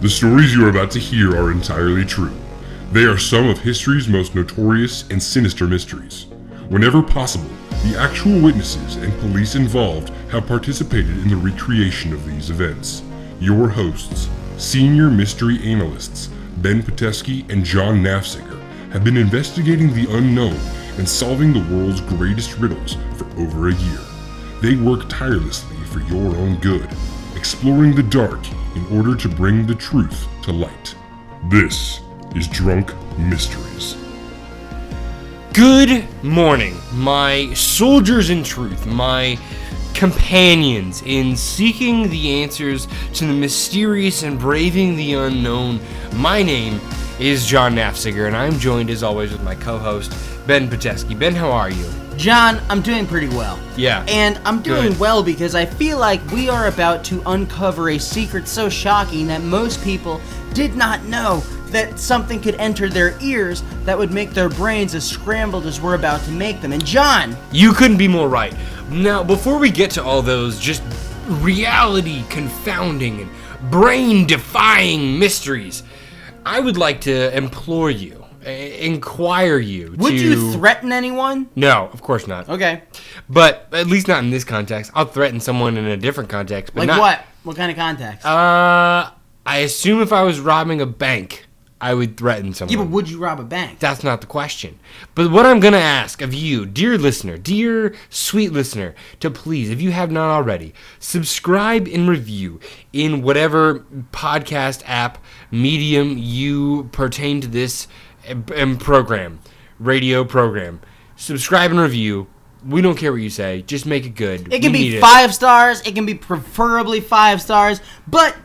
The stories you are about to hear are entirely true. They are some of history's most notorious and sinister mysteries. Whenever possible, the actual witnesses and police involved have participated in the recreation of these events. Your hosts, senior mystery analysts Ben Patesky and John Nafziger, have been investigating the unknown and solving the world's greatest riddles for over a year. They work tirelessly for your own good, exploring the dark in order to bring the truth to light. This is Drunk Mysteries. Good morning, my soldiers in truth, my companions in seeking the answers to the mysterious and braving the unknown. My name is John Nafziger, and I'm joined as always with my co host, Ben Patesky. Ben, how are you? John, I'm doing pretty well. Yeah. And I'm doing Good. well because I feel like we are about to uncover a secret so shocking that most people did not know that something could enter their ears that would make their brains as scrambled as we're about to make them. And John, You couldn't be more right. Now, before we get to all those just reality confounding and brain defying mysteries, I would like to implore you, inquire you. would to... you threaten anyone? No, of course not. Okay. But at least not in this context. I'll threaten someone in a different context. But Like not- what? What kind of context? Uh, I assume if I was robbing a bank, I would threaten someone. yeah, but would you rob a bank? That's not the question. But what I'm going to ask of you, dear listener, dear sweet listener, to please, if you have not already, subscribe and review in whatever podcast app, medium you pertain to this um, program, radio program. Subscribe and review. We don't care what you say. Just make it good. It can We be five stars. It can be preferably five stars. But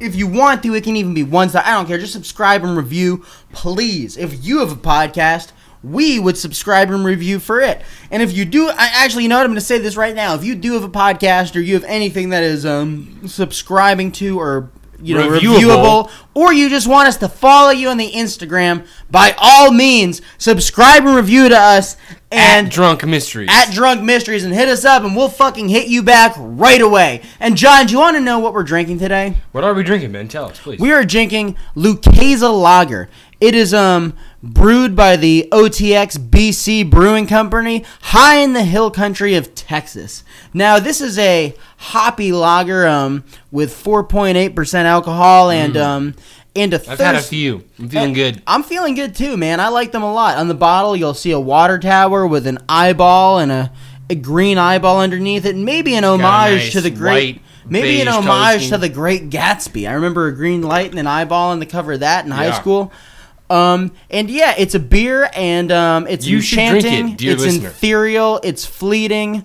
if you want to, it can even be one star. I don't care. Just subscribe and review, please. If you have a podcast, we would subscribe and review for it. And if you do, I actually, you know what? I'm going to say this right now. If you do have a podcast or you have anything that is um subscribing to or you know Reviewable. reviewable or you just want us to follow you on the Instagram, by all means, subscribe and review to us and at drunk mysteries. at Drunk Mysteries and hit us up and we'll fucking hit you back right away. And John, do you want to know what we're drinking today? what are we drinking, man? Tell us, please. We are drinking Luchesa Lager. It is um brewed by the OTX BC Brewing Company, high in the hill country of Texas. Now, this is a hoppy lager um with 4.8% alcohol and um and a. I've had a few. I'm feeling good. I'm feeling good too, man. I like them a lot. On the bottle, you'll see a water tower with an eyeball and a, a green eyeball underneath it, and maybe an homage nice to the great, maybe an homage to the Great Gatsby. I remember a green light and an eyeball on the cover of that in high school. Um, and yeah, it's a beer, and um, it's You it, enchanting. dear it's listener. ethereal. It's fleeting,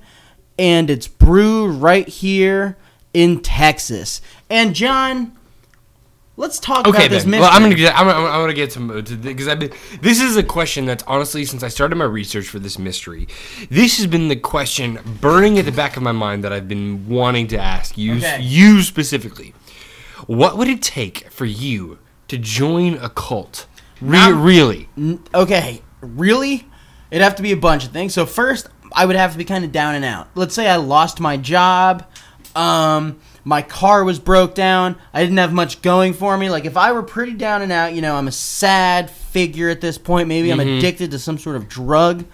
and it's brewed right here in Texas. And John. Let's talk Okay, about this Ben. mystery. Well, I'm gonna get. I'm, I'm, I'm gonna get some because I've been. This is a question that's honestly since I started my research for this mystery, this has been the question burning at the back of my mind that I've been wanting to ask you, Okay. you specifically. What would it take for you to join a cult? Re- really? okay, really? It'd have to be a bunch of things. So first, I would have to be kind of down and out. Let's say I lost my job, um, my car was broke down, I didn't have much going for me. Like if I were pretty down and out, you know, I'm a sad figure at this point. Maybe I'm addicted to some sort of drug.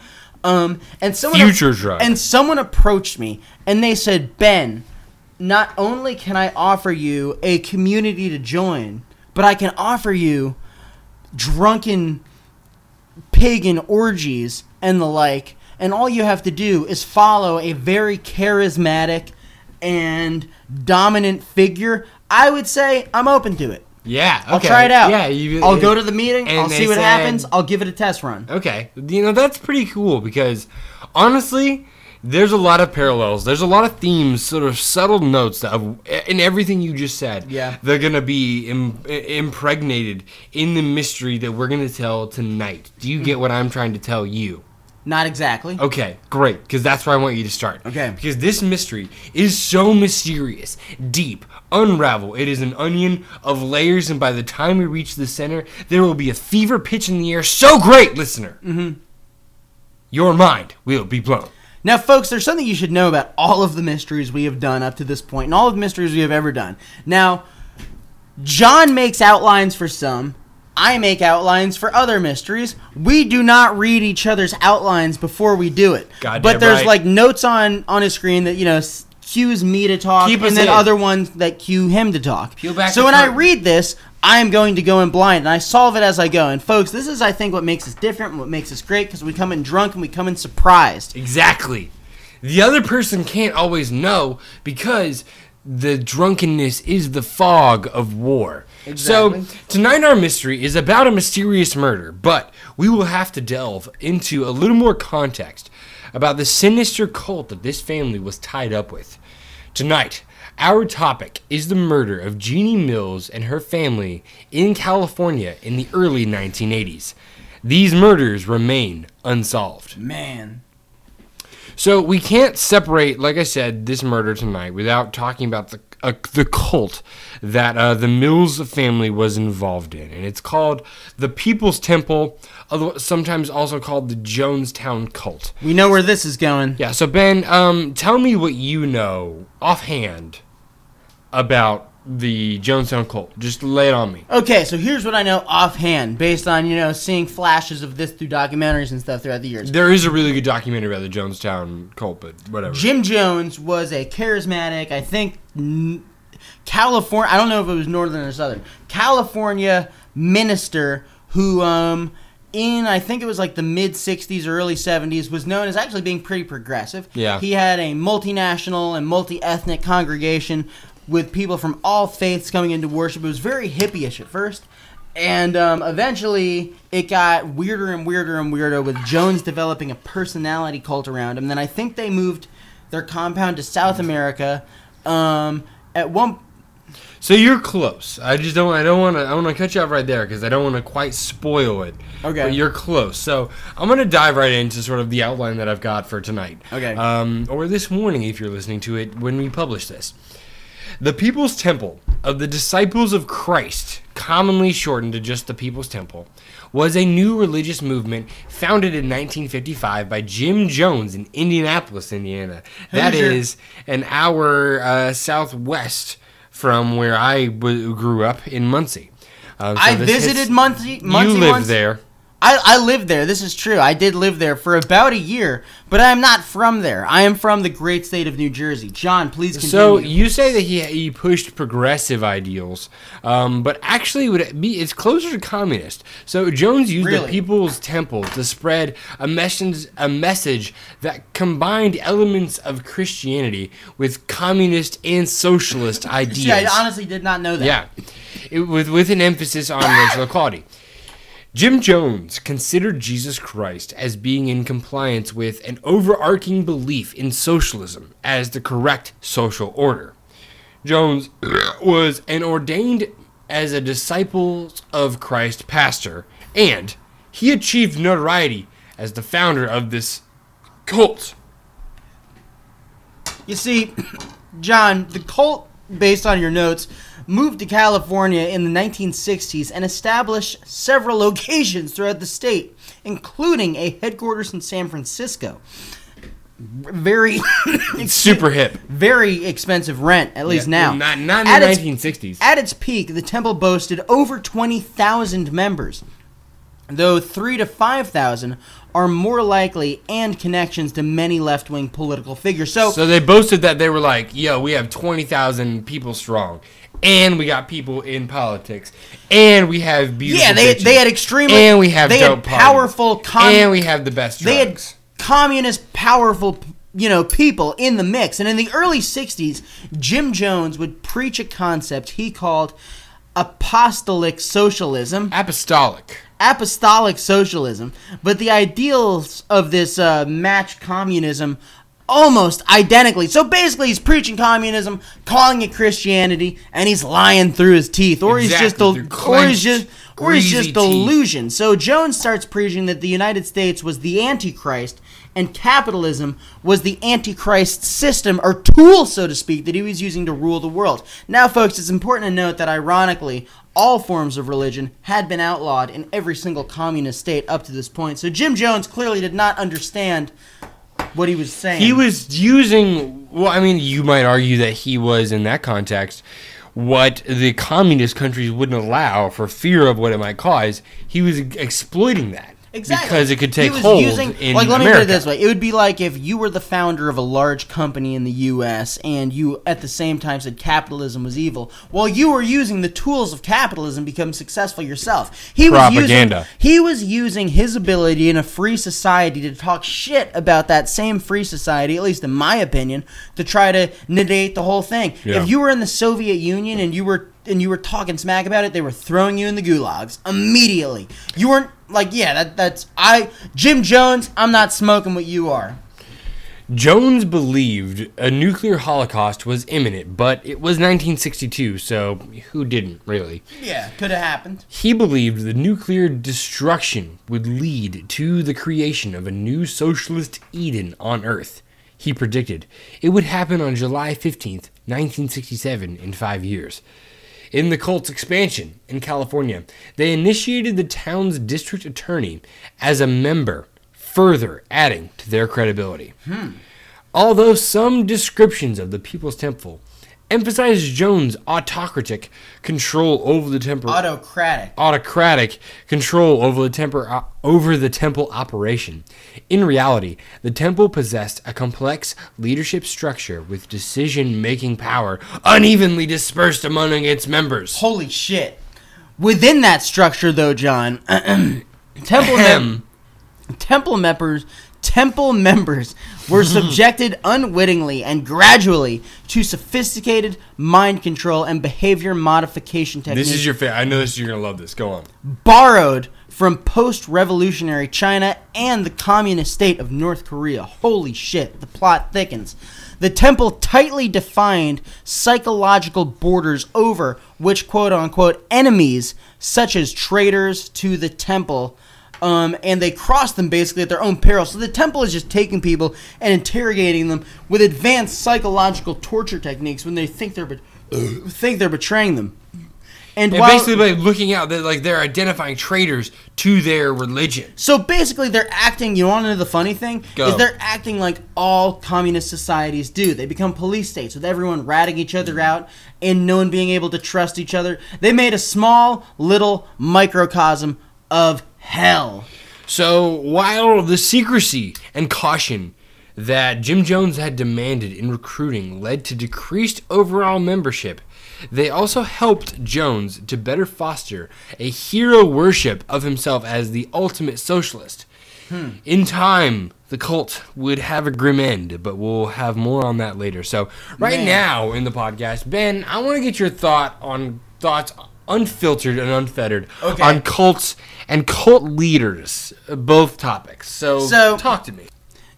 Um, and someone Future drug. And someone approached me and they said, Ben, not only can I offer you a community to join, but I can offer you drunken pagan orgies and the like, and all you have to do is follow a very charismatic and dominant figure. I would say I'm open to it. Yeah. I'll try it out. Yeah. You, I'll go to the meeting. and I'll see what said- happens. I'll give it a test run. Okay, you know that's pretty cool because honestly, there's a lot of parallels. There's a lot of themes, sort of subtle notes that of, in everything you just said. Yeah. they're gonna be Im- impregnated in the mystery that we're gonna tell tonight. Do you get what I'm trying to tell you? Not exactly. Okay, great, because that's where I want you to start. Okay. Because this mystery is so mysterious, deep, unravel. It is an onion of layers, and by the time we reach the center, there will be a fever pitch in the air so great, listener. Mm-hmm. Your mind will be blown. Now, folks, there's something you should know about all of the mysteries we have done up to this point, and all of the mysteries we have ever done. Now, John makes outlines for some. I make outlines for other mysteries. We do not read each other's outlines before we do it. Goddamn but there's right. like notes on on his screen that you know cues me to talk, Keep and then in. other ones that cue him to talk. So when I read this, I am going to go in blind, and I solve it as I go. And folks, this is I think what makes us different, and what makes us great, because we come in drunk and we come in surprised. Exactly. The other person can't always know because the drunkenness is the fog of war. Exactly. So, tonight our mystery is about a mysterious murder, but we will have to delve into a little more context about the sinister cult that this family was tied up with. Tonight, our topic is the murder of Jeannie Mills and her family in California in the early 1980s. These murders remain unsolved. Man, So we can't separate, like I said, this murder tonight without talking about the uh, the cult that uh, the Mills family was involved in, and it's called the People's Temple, sometimes also called the Jonestown Cult. we know where this is going. Yeah. So Ben, um, tell me what you know offhand about the Jonestown Cult. Just lay it on me. Okay, so here's what I know offhand, based on you know seeing flashes of this through documentaries and stuff throughout the years. There is a really good documentary about the Jonestown Cult, but whatever. Jim Jones was a charismatic, I think, n- California. I don't know if it was northern or southern California minister who, um, in I think it was like the mid '60s or early '70s, was known as actually being pretty progressive. Yeah. he had a multinational and multi-ethnic congregation with people from all faiths coming into worship. It was very hippie-ish at first. And um, eventually, it got weirder and weirder and weirder with Jones developing a personality cult around him. Then I think they moved their compound to South America. Um, at one, So you're close. I just don't. I don't want to. I want to cut you off right there because I don't want to quite spoil it. Okay. But you're close. So I'm gonna dive right into sort of the outline that I've got for tonight. Okay. Um, or this morning if you're listening to it when we publish this. The People's Temple of the Disciples of Christ, commonly shortened to just the People's Temple, was a new religious movement founded in 1955 by Jim Jones in Indianapolis, Indiana. That is an hour uh, southwest from where I w- grew up in Muncie. Um, so I visited hits- Muncie. Muncie You lived once. there. I, I lived there. This is true. I did live there for about a year, but I am not from there. I am from the great state of New Jersey. John, please continue. So you say that he he pushed progressive ideals, um, but actually would it be it's closer to communist. So Jones used the People's Temple to spread a message a message that combined elements of Christianity with communist and socialist ideas. See, I honestly did not know that. Yeah, it, with with an emphasis on racial equality. Jim Jones considered Jesus Christ as being in compliance with an overarching belief in socialism as the correct social order. Jones was an ordained as a disciple of Christ pastor, and he achieved notoriety as the founder of this cult. You see, John, the cult, based on your notes, moved to California in the 1960s and established several locations throughout the state, including a headquarters in San Francisco. Very, Super hip. very expensive rent, at least now. Not, not in At the its- 1960s. At its peak, the temple boasted over 20,000 members, though 3 to 5,000 are more likely and connections to many left wing political figures. So, So they boasted that they were like, yo, we have 20,000 people strong. And we got people in politics. And we have beautiful yeah, they, bitches. they had extremely. And we have they had powerful. Com- and we have the best they had communist, powerful, you know, people in the mix. And in the early '60s, Jim Jones would preach a concept he called apostolic socialism. Apostolic. apostolic socialism, but the ideals of this uh, match communism almost identically. So basically, he's preaching communism, calling it Christianity, and he's lying through his teeth, or he's just Exactly, a, or he's just. Or he's just teeth. delusion. So Jones starts preaching that the United States was the Antichrist and capitalism was the Antichrist system or tool, so to speak, that he was using to rule the world. Now, folks, it's important to note that ironically, all forms of religion had been outlawed in every single communist state up to this point. So Jim Jones clearly did not understand what he was saying. He was using, well, I mean, you might argue that he was, in that context, what the communist countries wouldn't allow for fear of what it might cause, he was exploiting that. Exactly. Because it could He take was hold using- in like, let me America. put it this way: it would be like if you were the founder of a large company in the U.S. and you, at the same time, said capitalism was evil. Well, you were using the tools of capitalism to become successful yourself. He was Propaganda. using he was using his ability in a free society to talk shit about that same free society, at least in my opinion, to try to negate the whole thing. Yeah. If you were in the Soviet Union and you were and you were talking smack about it, they were throwing you in the gulags immediately. You weren't like, yeah, that that's I Jim Jones. I'm not smoking what you are. Jones believed a nuclear holocaust was imminent, but it was 1962, so who didn't really? Yeah, could have happened. He believed the nuclear destruction would lead to the creation of a new socialist Eden on Earth. He predicted it would happen on July 15th, 1967, in five years. In the cult's expansion in California, they initiated the town's district attorney as a member, further adding to their credibility. Hmm. Although some descriptions of the People's Temple emphasize Jones' autocratic control over the temple Autocratic. autocratic control over the temper uh, over the temple operation. In reality, the temple possessed a complex leadership structure with decision-making power unevenly dispersed among its members. Holy shit. Within that structure, though, John, temple mem- temple members temple members were subjected unwittingly and gradually to sophisticated mind control and behavior modification techniques This is your favorite. I know this. You're gonna love this. Go on. borrowed from post-revolutionary China and the communist state of North Korea. Holy shit, the plot thickens. The temple tightly defined psychological borders over which quote unquote enemies such as traitors to the temple um, and they cross them basically at their own peril. So the temple is just taking people and interrogating them with advanced psychological torture techniques when they think they're be- think they're betraying them. And, And while, basically, by looking out, they're like they're identifying traitors to their religion. So basically, they're acting. You want to know the funny thing? Go. Is they're acting like all communist societies do. They become police states with everyone ratting each other out and no one being able to trust each other. They made a small little microcosm of hell. So while the secrecy and caution that Jim Jones had demanded in recruiting led to decreased overall membership, they also helped Jones to better foster a hero worship of himself as the ultimate socialist. Hmm. In time, the cult would have a grim end, but we'll have more on that later. So, right Man. now in the podcast, Ben, I want to get your thought on thoughts unfiltered and unfettered Okay. on cults and cult leaders, uh, both topics. So, So- talk to me.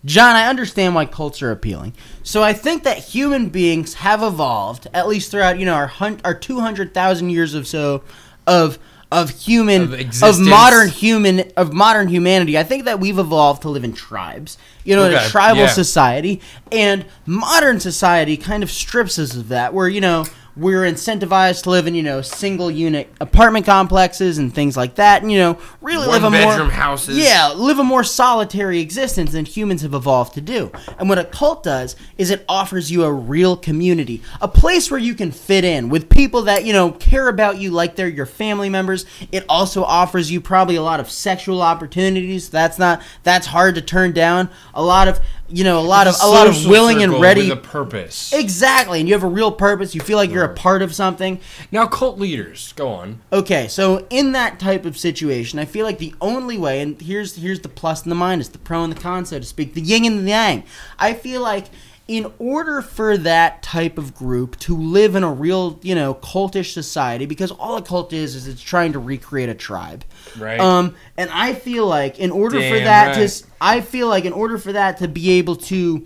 John, I understand why cults are appealing. So I think that human beings have evolved, at least throughout you know our hun- our two hundred thousand years of so of of human Of of, modern human of modern humanity. I think that we've evolved to live in tribes, you know, in a tribal yeah. society, and modern society kind of strips us of that. Where you know we're incentivized to live in you know single unit apartment complexes and things like that, and you know really One live a more bedroom houses. yeah live a more solitary existence than humans have evolved to do. And what a cult does is it offers you a real community, a place where you can fit in with people that, you know, care about you like they're your family members. It also offers you probably a lot of sexual opportunities. That's not that's hard to turn down. A lot of, you know, a lot of a lot of willing and ready with a purpose. Exactly, and you have a real purpose. You feel like you're a part of something. Now, cult leaders, go on. Okay, so in that type of situation, I feel like the only way, and here's here's the plus and the minus, the pro and the con, so to speak, the yin and the yang. I feel like in order for that type of group to live in a real, you know, cultish society, because all a cult is is it's trying to recreate a tribe. Right. Um, and I feel like in order for that right. to, I feel like in order for that to be able to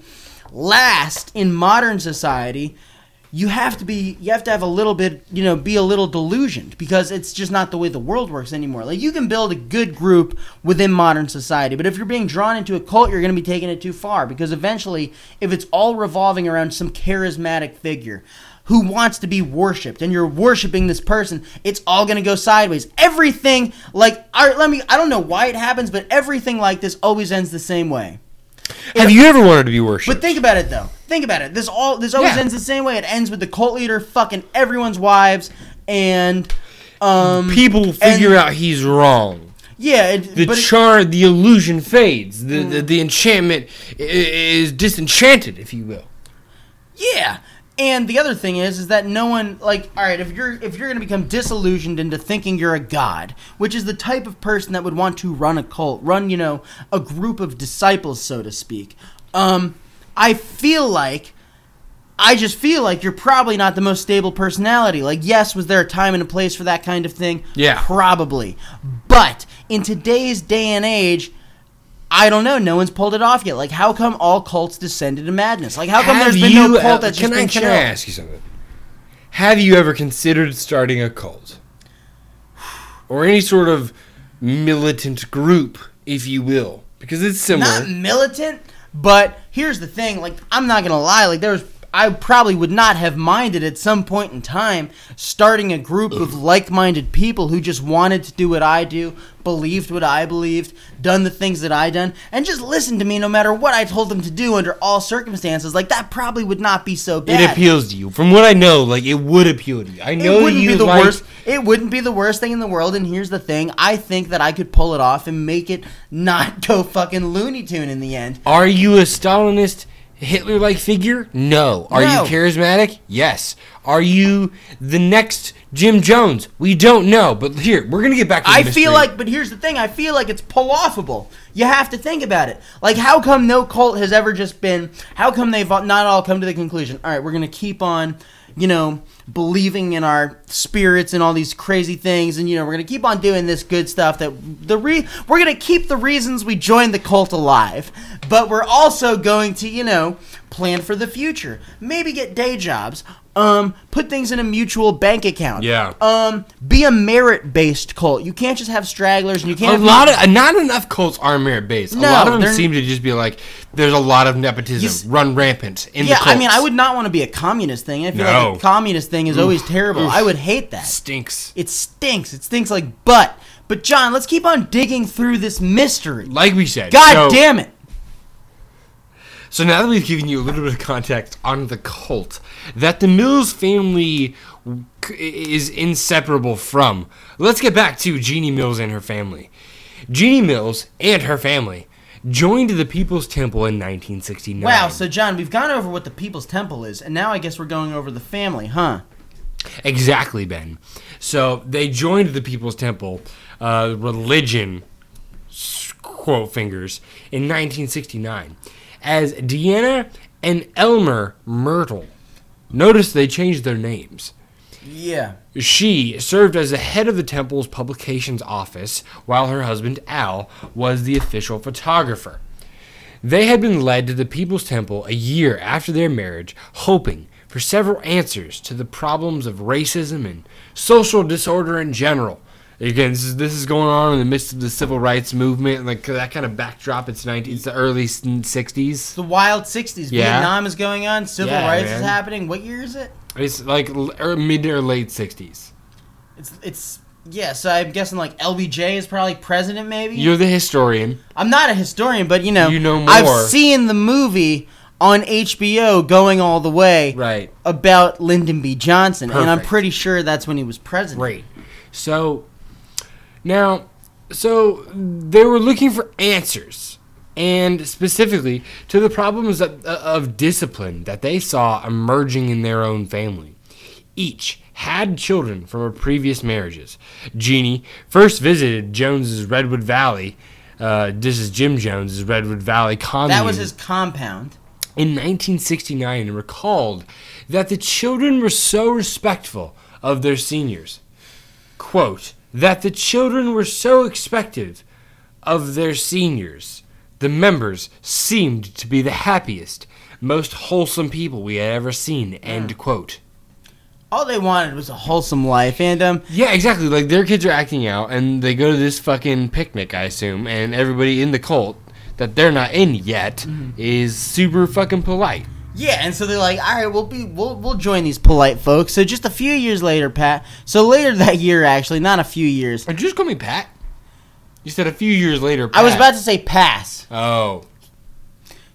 last in modern society, you have to be you have to have a little bit you know be a little delusioned because it's just not the way the world works anymore like you can build a good group within modern society but if you're being drawn into a cult you're going to be taking it too far because eventually if it's all revolving around some charismatic figure who wants to be worshipped and you're worshiping this person it's all going to go sideways everything like I, let me i don't know why it happens but everything like this always ends the same way Have you ever wanted to be worshipped? But think about it though. Think about it. This all this always Yeah. ends the same way. It ends with the cult leader fucking everyone's wives and um People figure and- out he's wrong. yeah, it, The it- charm, the illusion fades. The, the the enchantment is disenchanted, if you will. Yeah. And the other thing is is that no one like all right, if you're if you're going to become disillusioned into thinking you're a god, which is the type of person that would want to run a cult, run, you know, a group of disciples so to speak. Um I feel like I just feel like you're probably not the most stable personality. Like, yes, was there a time and a place for that kind of thing? Yeah. Probably. But in today's day and age, I don't know. No one's pulled it off yet. Like, how come all cults descend into madness? Like, how come Have there's been no you cult ev- that's can just I, been can chill? I ask you something? Have you ever considered starting a cult? Or any sort of militant group, if you will? Because it's similar. Not militant, but here's the thing. Like, I'm not gonna lie. Like, there's. I probably would not have minded at some point in time starting a group of like-minded people who just wanted to do what I do, believed what I believed, done the things that I done, and just listened to me no matter what I told them to do under all circumstances. Like that probably would not be so bad. it appeals to you. From what I know, like it would appeal to you. I know It wouldn't be the like, worst. It wouldn't be the worst thing in the world. And here's the thing: I think that I could pull it off and make it not go fucking Looney Tune in the end. Are you a Stalinist Hitler like figure? No. Are No. you charismatic? Yes. Are you the next Jim Jones? We don't know. But here, we're gonna get back to the I mystery. feel like, but here's the thing: I feel like it's pull offable. You have to think about it. Like, how come no cult has ever just been? How come they've not all come to the conclusion? All right, we're gonna keep on, you know, believing in our spirits and all these crazy things, and you know, we're gonna keep on doing this good stuff. That the re we're gonna keep the reasons we joined the cult alive, but we're also going to, you know, plan for the future. Maybe get day jobs. Um, put things in a mutual bank account. Yeah. Um, be a merit based cult. You can't just have stragglers and you can't a have lot of not enough cults are merit based. No, a lot of them seem to just be like there's a lot of nepotism run rampant in yeah. I mean, I would not want to be a communist thing. I feel No. like a communist thing is always terrible. oof. I would hate that. stinks. It stinks. It stinks like butt. But John, let's keep on digging through this mystery. Like we said. God so, damn it! So now that we've given you a little bit of context on the cult that the Mills family is inseparable from, let's get back to Jeannie Mills and her family. Jeannie Mills and her family joined the People's Temple in 1969. Wow. So John, we've gone over what the People's Temple is, and now I guess we're going over the family, huh? Exactly, Ben. So they joined the People's Temple uh, religion, quote fingers, in 1969 as Deanna and Elmer Mertle. Notice they changed their names. Yeah. She served as the head of the temple's publications office, while her husband Al was the official photographer. They had been led to the People's Temple a year after their marriage, hoping for several answers to the problems of racism and social disorder in general. Again, this is this is going on in the midst of the civil rights movement, like that kind of backdrop. It's nineteen, it's the early '60s. The wild '60s. Yeah. Vietnam is going on. Civil Yeah, rights man. is happening. What year is it? It's like or er, mid or late '60s. It's it's yeah. So I'm guessing like LBJ is probably president, maybe. You're the historian. I'm not a historian, but you know, You know more. I've seen the movie on HBO going all the way Right. about Lyndon B. Johnson, and I'm pretty sure that's when he was president. Great. So now, so they were looking for answers, and specifically to the problems of, of discipline that they saw emerging in their own family. Each had children from her previous marriages. Jeannie first visited Jones's Redwood Valley. Uh, this is Jim Jones's Redwood Valley commune That was his compound. in 1969 and recalled that the children were so respectful of their seniors. Quote, that the children were so expective of their seniors. The members seemed to be the happiest, most wholesome people we had ever seen. End quote. All they wanted was a wholesome life, and um, Yeah, exactly. Like their kids are acting out, and they go to this fucking picnic, I assume, and everybody in the cult that they're not in yet is super fucking polite. Yeah, and so they're like, all right, we'll be we'll we'll join these polite folks. So just a few years later, Pat. So later that year, actually, not a few years. Or just call me Pat. You said a few years later. I was about to say pass. Oh,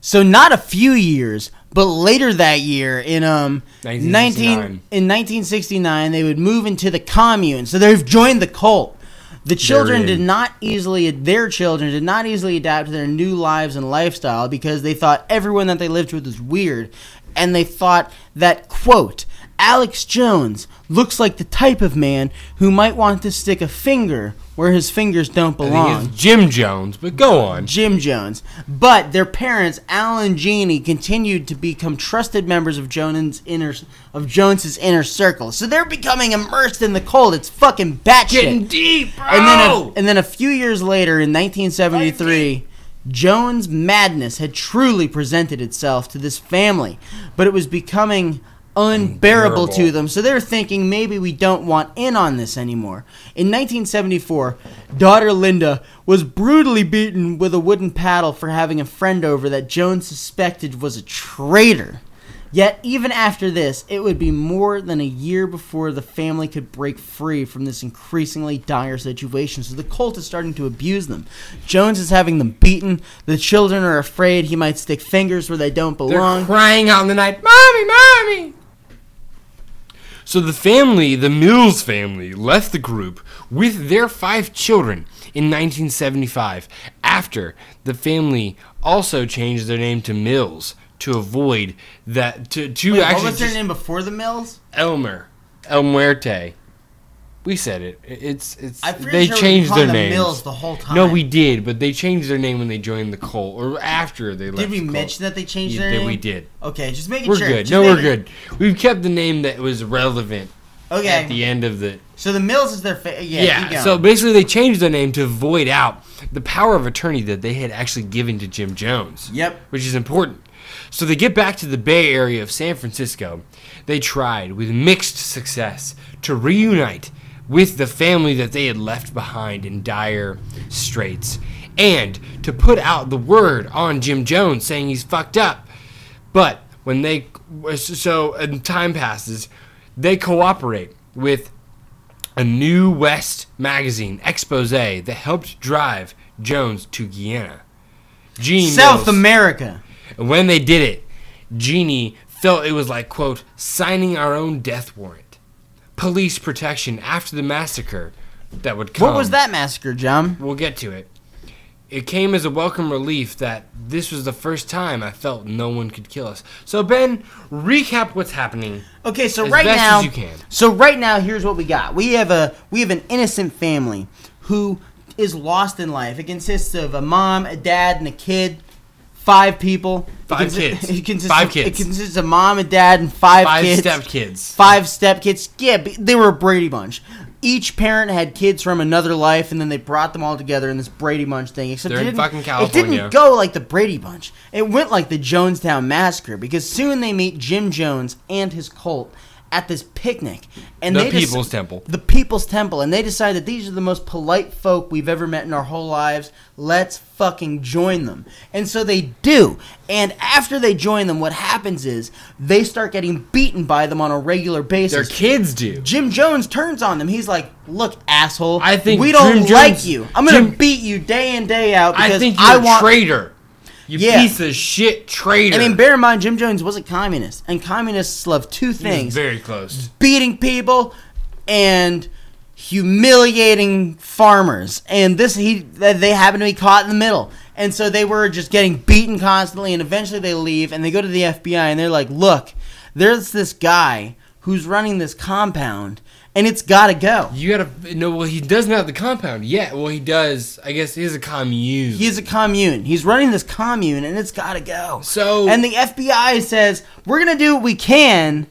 So not a few years, but later that year in um 19 in 1969 they would move into the commune. So they've joined the cult. The children did not easily their children did not easily adapt to their new lives and lifestyle because they thought everyone that they lived with was weird. And they thought that quote Alex Jones looks like the type of man who might want to stick a finger where his fingers don't belong. Jim Jones, but go on. Jim Jones. But their parents, Alan and Jeannie, continued to become trusted members of Jones' inner of Jones's inner circle. So they're becoming immersed in the cult. It's fucking batshit. Getting deep, bro. and then a, and then a few years later, in 1973, Jones' madness had truly presented itself to this family, but it was becoming unbearable to them. So they're thinking maybe we don't want in on this anymore. In 1974, daughter Linda was brutally beaten with a wooden paddle for having a friend over that Jones suspected was a traitor. Yet, even after this, it would be more than a year before the family could break free from this increasingly dire situation. So the cult is starting to abuse them. Jones is having them beaten. The children are afraid he might stick fingers where they don't They're belong. crying out in the night, "Mommy, mommy!" So the family, the Mills family, left the group with their five children in 1975. After the family also changed their name to Mills to avoid that to to Wait, actually what was their just- name before the Mills? Elmer, El Muerte. We said it. It's it's. They sure changed their name. Mills the whole time. No, we did, but they changed their name when they joined the cult, or after they left. Did we the mention that they changed Yeah, their name? we did. Okay, just making We're sure. We're good. Just No, we're making- good. We've kept the name that was relevant Okay. at the end of the. So the Mills is their fa- yeah. Yeah. so basically, they changed their name to void out the power of attorney that they had actually given to Jim Jones. Yep. Which is important. So they get back to the Bay Area of San Francisco. They tried, with mixed success, to reunite with the family that they had left behind in dire straits, and to put out the word on Jim Jones saying he's fucked up. But when they so and time passes, they cooperate with a New West magazine expose that helped drive Jones to Guyana. Gene South Mills- America. and when they did it, Jeannie felt it was like, quote, signing our own death warrant. Police protection after the massacre that would come. What was that massacre, John? We'll get to it. It came as a welcome relief that this was the first time I felt no one could kill us. So, Ben, recap what's happening. Okay, so As right best now, as you can. so right now, here's what we got. We have a we have an innocent family who is lost in life. It consists of a mom, a dad, and a kid. Five people. It Five consi- kids. It consists Five of, kids. It consists of mom and dad and five, Five kids. step kids. Five step kids. Yeah, they were a Brady Bunch. Each parent had kids from another life, and then they brought them all together in this Brady Bunch thing. Except They're it didn't, It didn't go like the Brady Bunch. It went like the Jonestown Massacre because soon they meet Jim Jones and his cult at this picnic, and The they dec- People's Temple. the People's Temple, and they decide that these are the most polite folk we've ever met in our whole lives. Let's fucking join them. And so they do. And after they join them, what happens is they start getting beaten by them on a regular basis. Their kids do. Jim Jones turns on them. He's like, "Look, asshole. I think we don't Jim like Jones- you. I'm gonna Jim- beat you day in day out because I think you're I a want." traitor. You Yeah. piece of shit traitor. I mean, bear in mind, Jim Jones was a communist, and communists love two things: very close. beating people and humiliating farmers. And this, he, they happen to be caught in the middle. And so they were just getting beaten constantly. And eventually they leave and they go to the FBI and they're like, look, there's this guy who's running this compound and it's got to go. You gotta no. Well, he doesn't have the compound yet. Well, he does. I guess he's a commune. He's a commune. He's running this commune and it's got to go. So- and the FBI says, we're going to do what we can,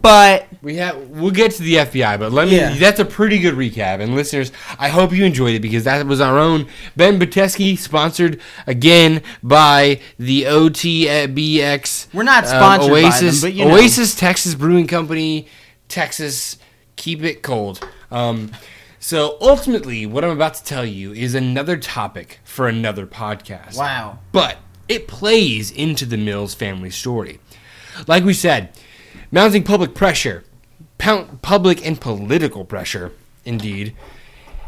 but We have. We'll get to the FBI, but let me. Yeah. That's a pretty good recap, and listeners, I hope you enjoyed it because that was our own Ben Patesky, sponsored again by the OTBX. We're not uh, sponsored by them, but you know. Oasis Texas Brewing Company, Texas. Keep it cold. Um, so ultimately, what I'm about to tell you is another topic for another podcast. wow. but it plays into the Mills family story. Like we said, mounting public pressure, public and political pressure, indeed,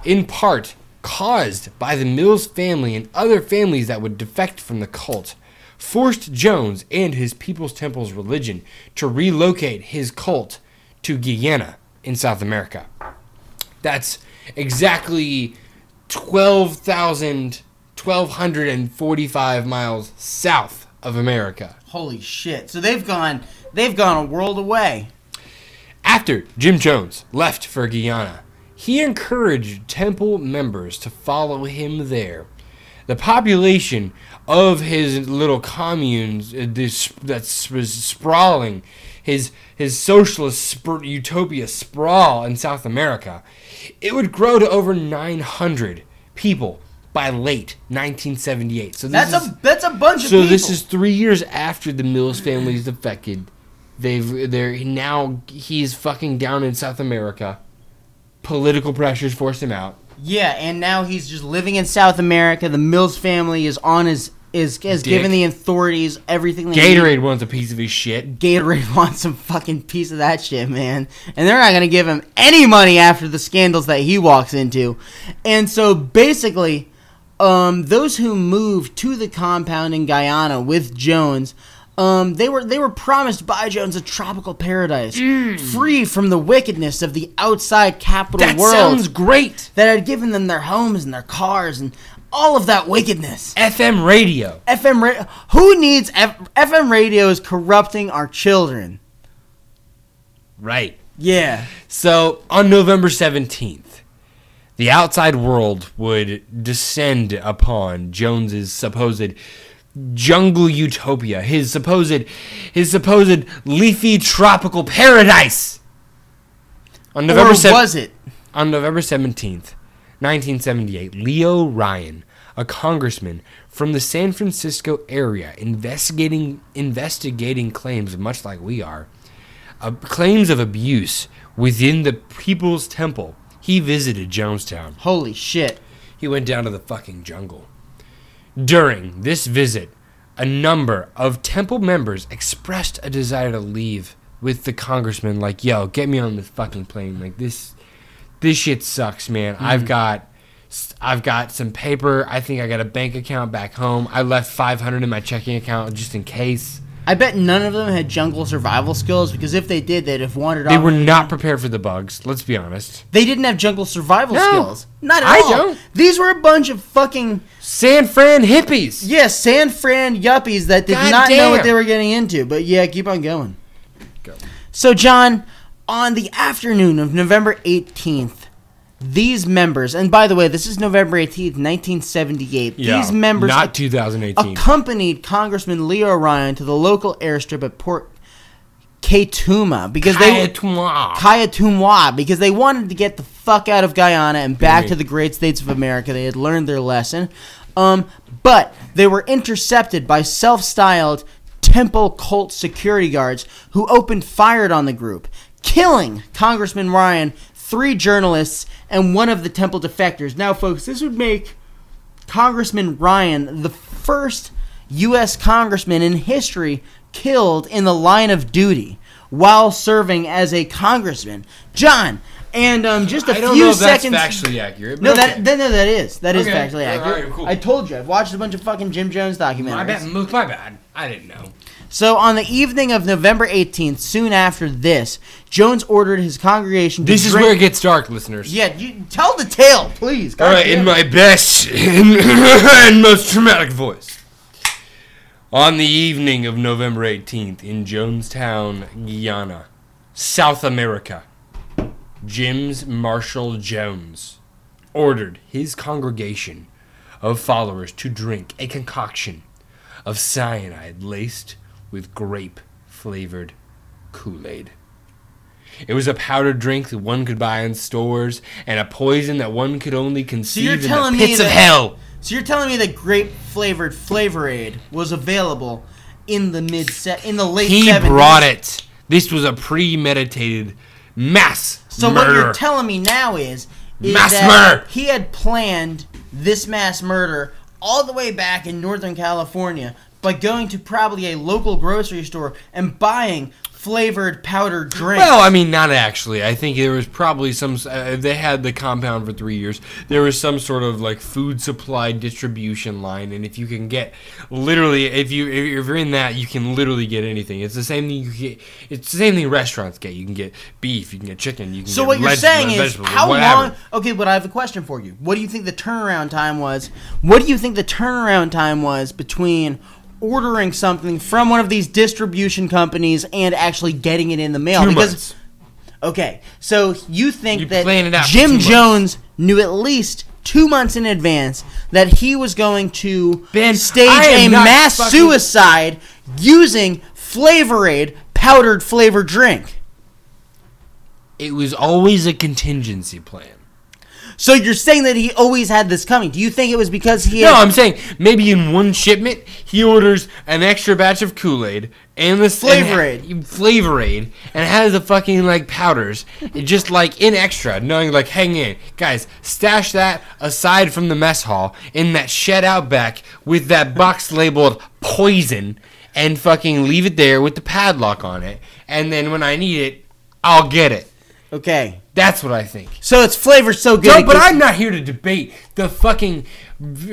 in part caused by the Mills family and other families that would defect from the cult, forced Jones and his People's Temple's religion to relocate his cult to Guyana in South America. That's exactly 12,000, 1,245 miles south of America. Holy shit! So they've gone, they've gone a world away. After Jim Jones left for Guyana, he encouraged temple members to follow him there. The population of his little communes uh, this, that's was sprawling, his his socialist sp- utopia sprawl in South America, it would grow to over 900 people by late 1978. So this That's is, a that's a bunch of so people. this is three years after the Mills family's defected. They've they're now he's fucking down in South America. Political pressures forced him out. yeah, and now he's just living in South America. The Mills family is on his is has Dick. given the authorities everything they need. Gatorade wants a piece of his shit. Gatorade wants some fucking piece of that shit, man. And they're not going to give him any money after the scandals that he walks into. And so basically, um, those who moved to the compound in Guyana with Jones, um, they were they were promised by Jones a tropical paradise, free from the wickedness of the outside capital That world sounds great. that had given them their homes and their cars and all of that wickedness. FM radio. FM ra- who needs F- FM Is corrupting our children? Right. Yeah. So on November 17th, the outside world would descend upon Jones's supposed jungle utopia, his supposed his supposed leafy tropical paradise. On November or 7th, was it? On November 17th, 1978, Leo Ryan, a congressman from the San Francisco area investigating investigating claims much like we are, uh, claims of abuse within the People's Temple. He visited Jonestown. Holy shit. He went down to the fucking jungle. During this visit, a number of temple members expressed a desire to leave with the congressman like, "Yo, get me on this fucking plane. Like this this shit sucks, man. I've mm-hmm. got I've got some paper. I think I got a bank account back home. I left 500 in my checking account just in case." I bet none of them had jungle survival skills because if they did, they'd have wandered off. They were not prepared for the bugs, let's be honest. They didn't have jungle survival No, skills. Not at I all. don't. These were a bunch of fucking San Fran hippies. yeah San Fran yuppies that did God not know what they were getting into. But yeah, keep on going. Go. So John, on the afternoon of November eighteenth, these members, and by the way, this is November eighteenth, nineteen seventy-eight. these members not 2018. accompanied Congressman Leo Ryan to the local airstrip at Port Kaituma because they Kayatuma. Kayatumwa because they wanted to get the fuck out of Guyana and back to the great states of America. They had learned their lesson. Um, but they were intercepted by self-styled temple cult security guards who opened fire on the group, killing Congressman Ryan, three journalists, and one of the temple defectors. Now, folks, this would make Congressman Ryan the first U.S. congressman in history killed in the line of duty while serving as a congressman. John, and um, just a I don't few know if that's seconds. factually accurate. no, okay. that no, that is that is Okay. factually accurate. right, cool. I told you, I've watched a bunch of fucking Jim Jones documentaries. my bad. My bad. I didn't know. So on the evening of November 18th, soon after this, Jones ordered his congregation. To This is drink- where it gets dark, listeners. Yeah, you, tell the tale, please. All right, in my best and most dramatic voice. On the evening of November 18th in Jonestown, Guyana, South America, James Marshall Jones ordered his congregation of followers to drink a concoction of cyanide laced with grape flavored Kool Aid. It was a powdered drink that one could buy in stores, and a poison that one could only conceive in the pits of hell. So you're telling me that grape flavored Flavor Aid was available in the mid set in the late He 70s? brought it. This was a premeditated mass So murder. what you're telling me now is, is Mass that murder. he had planned this mass murder all the way back in Northern California by going to probably a local grocery store and buying flavored powdered drink. Well, I mean, not actually. I think there was probably some. Uh, they had the compound for three years. There was some sort of like food supply distribution line, and if you can get literally, if you if you're in that, you can literally get anything. It's the same thing you get. It's the same thing restaurants get. You can get beef. You can get chicken. You can. Get. So get what you're saying is how whatever. long? Okay, but I have a question for you. What do you think the turnaround time was? What do you think the turnaround time was between? Ordering something from one of these distribution companies and actually getting it in the mail Two because months. Okay, so you think You that it out for two Jim. Jones knew at least two months in advance that he was going to Ben, stage a mass fucking- suicide using Flavor Aid powdered flavor drink? It was always a contingency plan. So you're saying that he always had this coming? Do you think it was because he? No, had, I'm saying maybe in one shipment he orders an extra batch of Kool Aid and the Flavor Aid. Flavor Aid, and has the fucking like powders, just like in extra, knowing like, hang in, guys, stash that aside from the mess hall in that shed out back with that box labeled poison, and fucking leave it there with the padlock on it, and then when I need it, I'll get it. okay, That's what I think. so its flavor so good. No, but I'm not here to debate the fucking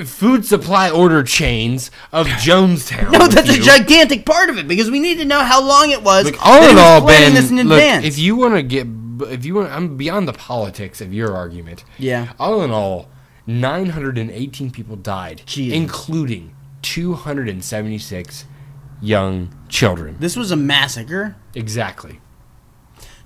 food supply order chains of Jonestown. No, that's a gigantic part of it because we need to know how long it was. Look, all in all, Ben. this in look, advance. if you want to get, if you want, I'm beyond the politics of your argument. Yeah. All in all, 918 people died, Jesus. including 276 young children. this was a massacre. Exactly.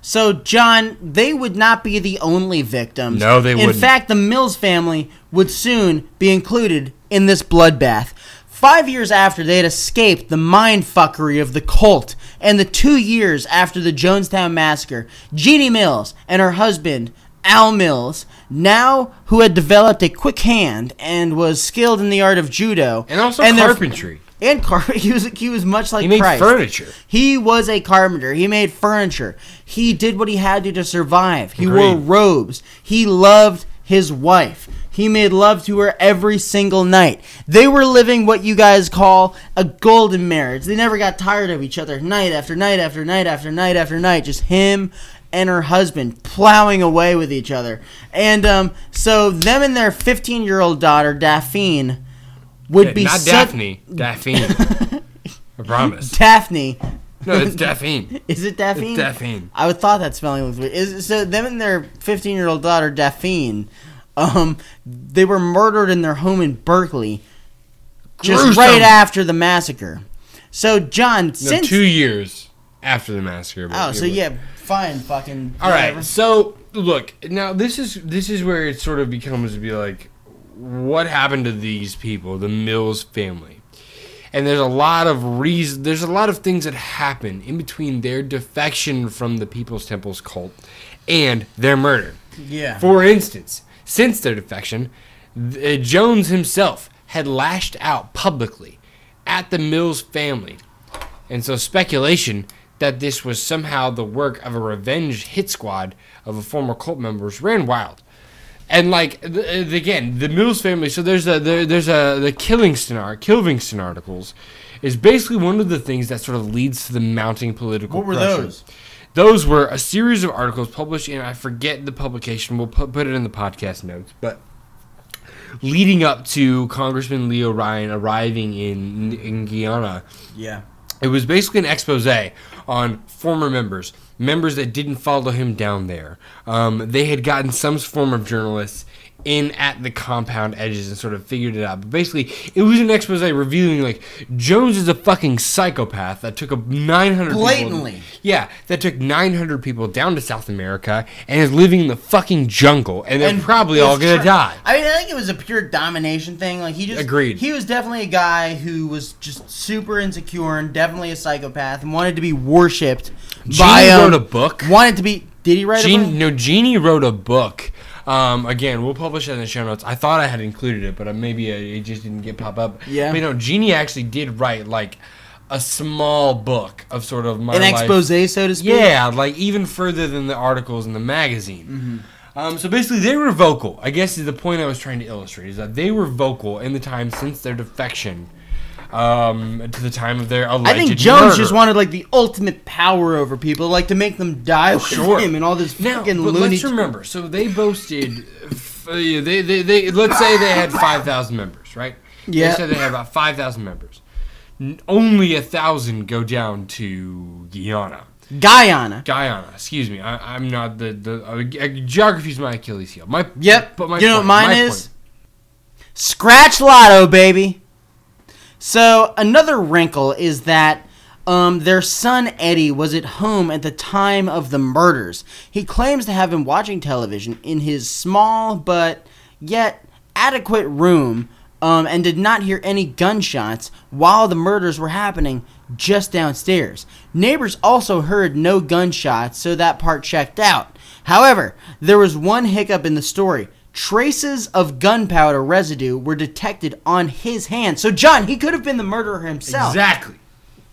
So, John, they would not be the only victims. No, they In wouldn't. fact, the Mills family would soon be included in this bloodbath. Five years after they had escaped the mindfuckery of the cult, and the two years after the Jonestown massacre, Jeannie Mills and her husband, Al Mills, now who had developed a quick hand and was skilled in the art of judo, And also their- carpentry. And car- he was he was much like He made Christ. furniture. He was a carpenter. He made furniture. He did what he had to to survive. He wore robes. He loved his wife. He made love to her every single night. They were living what you guys call a golden marriage. They never got tired of each other night after night after night after night after night. Just him and her husband plowing away with each other. And um, so them and their 15 year old daughter, Daphne, would be Not such- Daphne. Daphne. I promise. Daphne. No, it's Daphne. Is it Daphne? It's Daphne. I would thought that spelling was weird. Is so them and their 15 year old daughter Daphne, um, they were murdered in their home in Berkeley, just Gruesome. right after the massacre. So John, No, since two years after the massacre. but oh, it so was- yeah, fine, fucking. All right. whatever. So look, now this is this is where it sort of becomes to be like, what happened to these people, the Mills family? And there's a lot of reason. There's a lot of things that happen in between their defection from the People's Temple's cult and their murder. Yeah. For instance, since their defection, uh, Jones himself had lashed out publicly at the Mills family. And so speculation that this was somehow the work of a revenge hit squad of a former cult members ran wild. And like th- again, the Mills family. So there's a there, there's a the Killingston art, Kilvingston articles, is basically one of the things that sort of leads to the mounting political. What were pressure. those? Those were a series of articles published in I forget the publication. We'll put, put it in the podcast notes, but leading up to Congressman Leo Ryan arriving in in Guyana, Yeah. it was basically an expose on former members, members that didn't follow him down there. Um, they had gotten some form of journalists in at the compound edges and sort of figured it out. But basically, it was an expose revealing like Jones is a fucking psychopath that took a 900 people- Blatantly. yeah, that took 900 people down to South America and is living in the fucking jungle, and they're And probably all gonna tr- die. I mean, I think it was a pure domination thing. Like he just Agreed. He was definitely a guy who was just super insecure and definitely a psychopath and wanted to be worshipped by. Jeannie Um, wrote a book. Wanted to be. Did he write a book? No, Jeannie wrote a book. Um, again, we'll publish it in the show notes. I thought I had included it, but uh, maybe uh, it just didn't get pop up. Yeah. But you know, Jeannie actually did write like a small book of sort of my An life. expose, so to speak. Yeah, like even further than the articles in the magazine. Mm-hmm. Um, so basically, they were vocal. I guess is the point I was trying to illustrate is that they were vocal in the time since their defection um, to the time of their alleged I think Jones murder. just wanted like the ultimate power over people, like to make them die with Sure. him and all this Now, fucking but loony. let's remember. So they boasted. f- uh, They, they, they, let's say they had five thousand members, right? Yeah. They said they had about five thousand members. Only a thousand go down to Guyana. Guyana. Guyana, excuse me. I, I'm not the the uh, geography is my Achilles heel. My Yep. But my you know what mine is? point- Scratch Lotto, baby. So another wrinkle is that um, their son Eddie was at home at the time of the murders. He claims to have been watching television in his small but yet adequate room um, and did not hear any gunshots while the murders were happening just downstairs. Neighbors also heard no gunshots, so that part checked out. However, there was one hiccup in the story. Traces of gunpowder residue were detected on his hands. So, John, he could have been the murderer himself. Exactly.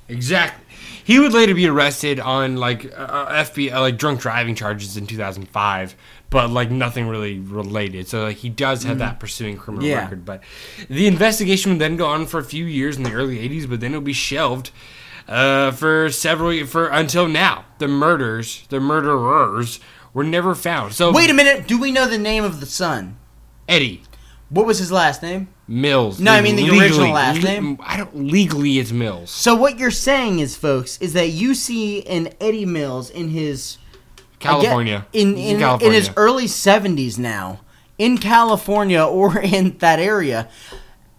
Exactly. He would later be arrested on like uh, uh, FBI, uh, like drunk driving charges in 2005, but like nothing really related. So like he does have that pursuing criminal Mm. Yeah. record. But the investigation would then go on for a few years in the early 80s, but then it would be shelved uh, for several for until now. The murders, the murderers, were never found. So Wait a minute. Do we know the name of the son? Eddie What was his last name? Mills. No, I mean the original last name. I don't legally it's Mills. So, what you're saying is, folks, is that you see an Eddie Mills in his I get- California. in He's in, in his early 70s now in California or in that area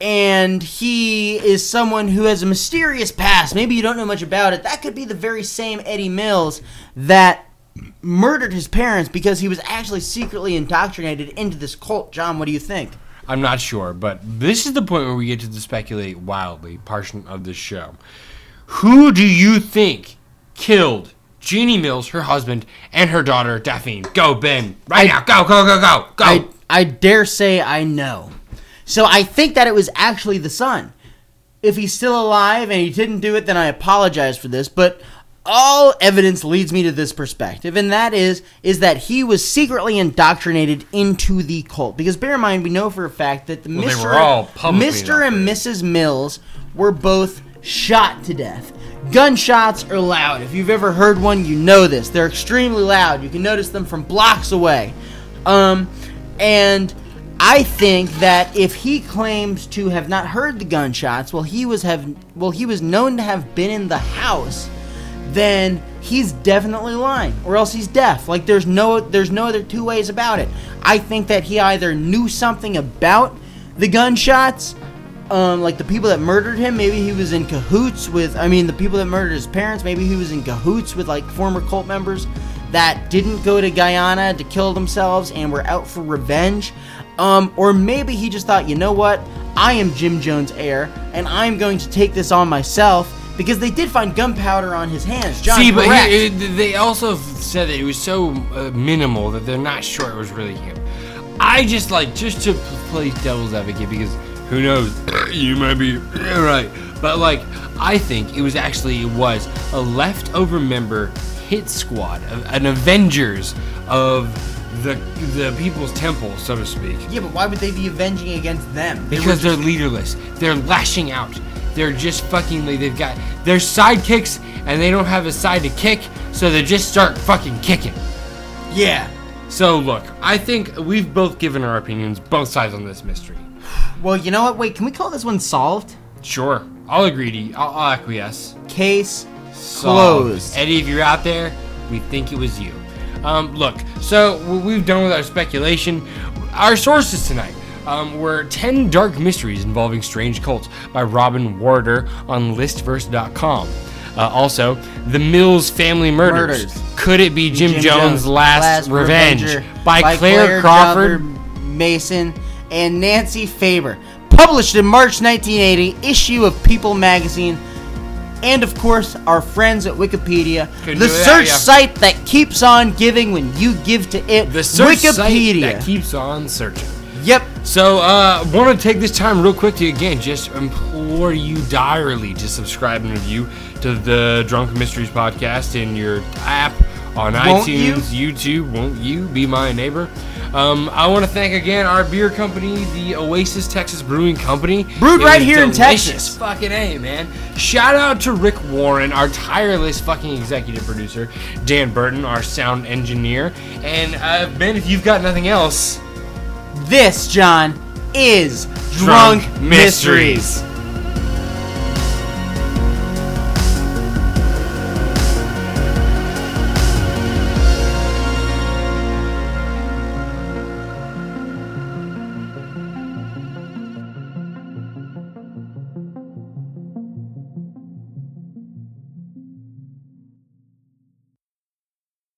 and he is someone who has a mysterious past maybe you don't know much about it that could be the very same Eddie Mills that murdered his parents because he was actually secretly indoctrinated into this cult John what do you think I'm not sure, but this is the point where we get to the speculate wildly portion of this show. Who do you think killed Jeannie Mills, her husband, and her daughter Daphne? Go, Ben. Right I- now. Go, go, go, go, go. I, I dare say I know. So I think that it was actually the son. If he's still alive and he didn't do it, then I apologize for this. But all evidence leads me to this perspective, and that is is that he was secretly indoctrinated into the cult. Because bear in mind, we know for a fact that the Well, Mr. Mr. and Mrs. Mills were both shot to death. Gunshots are loud. If you've ever heard one, you know this. They're extremely loud. You can notice them from blocks away. Um, and I think that if he claims to have not heard the gunshots, well, he was have well, he was known to have been in the house, then he's definitely lying, or else he's deaf. Like there's no there's no other two ways about it. I think that he either knew something about the gunshots, um, like the people that murdered him. Maybe he was in cahoots with. I mean, the people that murdered his parents. Maybe he was in cahoots with like former cult members that didn't go to Guyana to kill themselves and were out for revenge. Um, or maybe he just thought, you know what? I am Jim Jones' heir, and I'm going to take this on myself because they did find gunpowder on his hands. John, See, but he, they also said that it was so uh, minimal that they're not sure it was really him. I just like just to play devil's advocate because who knows, you might be right, but like I think it was actually it was a leftover member hit squad, of- an Avengers of the the People's Temple, so to speak. yeah, but why would they be avenging against them? They Because they're leaderless. They're lashing out. They're just fucking. like, They've got their sidekicks, and they don't have a side to kick, so they just start fucking kicking. yeah. So look, I think we've both given our opinions, both sides on this mystery. Well, you know what? Wait, can we call this one solved? Sure, I'll agree to you. I'll, I'll acquiesce. Case Solved. closed. Eddie, if you're out there, we think it was you. Um, look, so we've done with our speculation. Our sources tonight um, were 10 Dark Mysteries Involving Strange Cults by Robin Warder on listverse.com. Uh, also, The Mills Family Murders. Murders. Could it be Jim, Jones' Last, Revenge? Revenger By, Claire, Crawford. Crawford Mason and Nancy Faber. Published in March 1980, issue of People magazine. And of course, our friends at Wikipedia, Couldn't the do that, search yeah. site that keeps on giving when you give to it. The search site that keeps on searching. Yep. So, uh, want to take this time real quick to again just implore you direly to subscribe and review to the Drunken Mysteries podcast in your app on Won't iTunes, YouTube. Won't you be my neighbor? Um, I want to thank again our beer company, the Oasis Texas Brewing Company. Brewed It right here in. Texas. Fucking A, man. Shout out to Rick Warren, our tireless fucking executive producer. Dan Burton, our sound engineer. And uh, Ben, if you've got nothing else, This, John, is Drunk, Drunk Mysteries. Mysteries.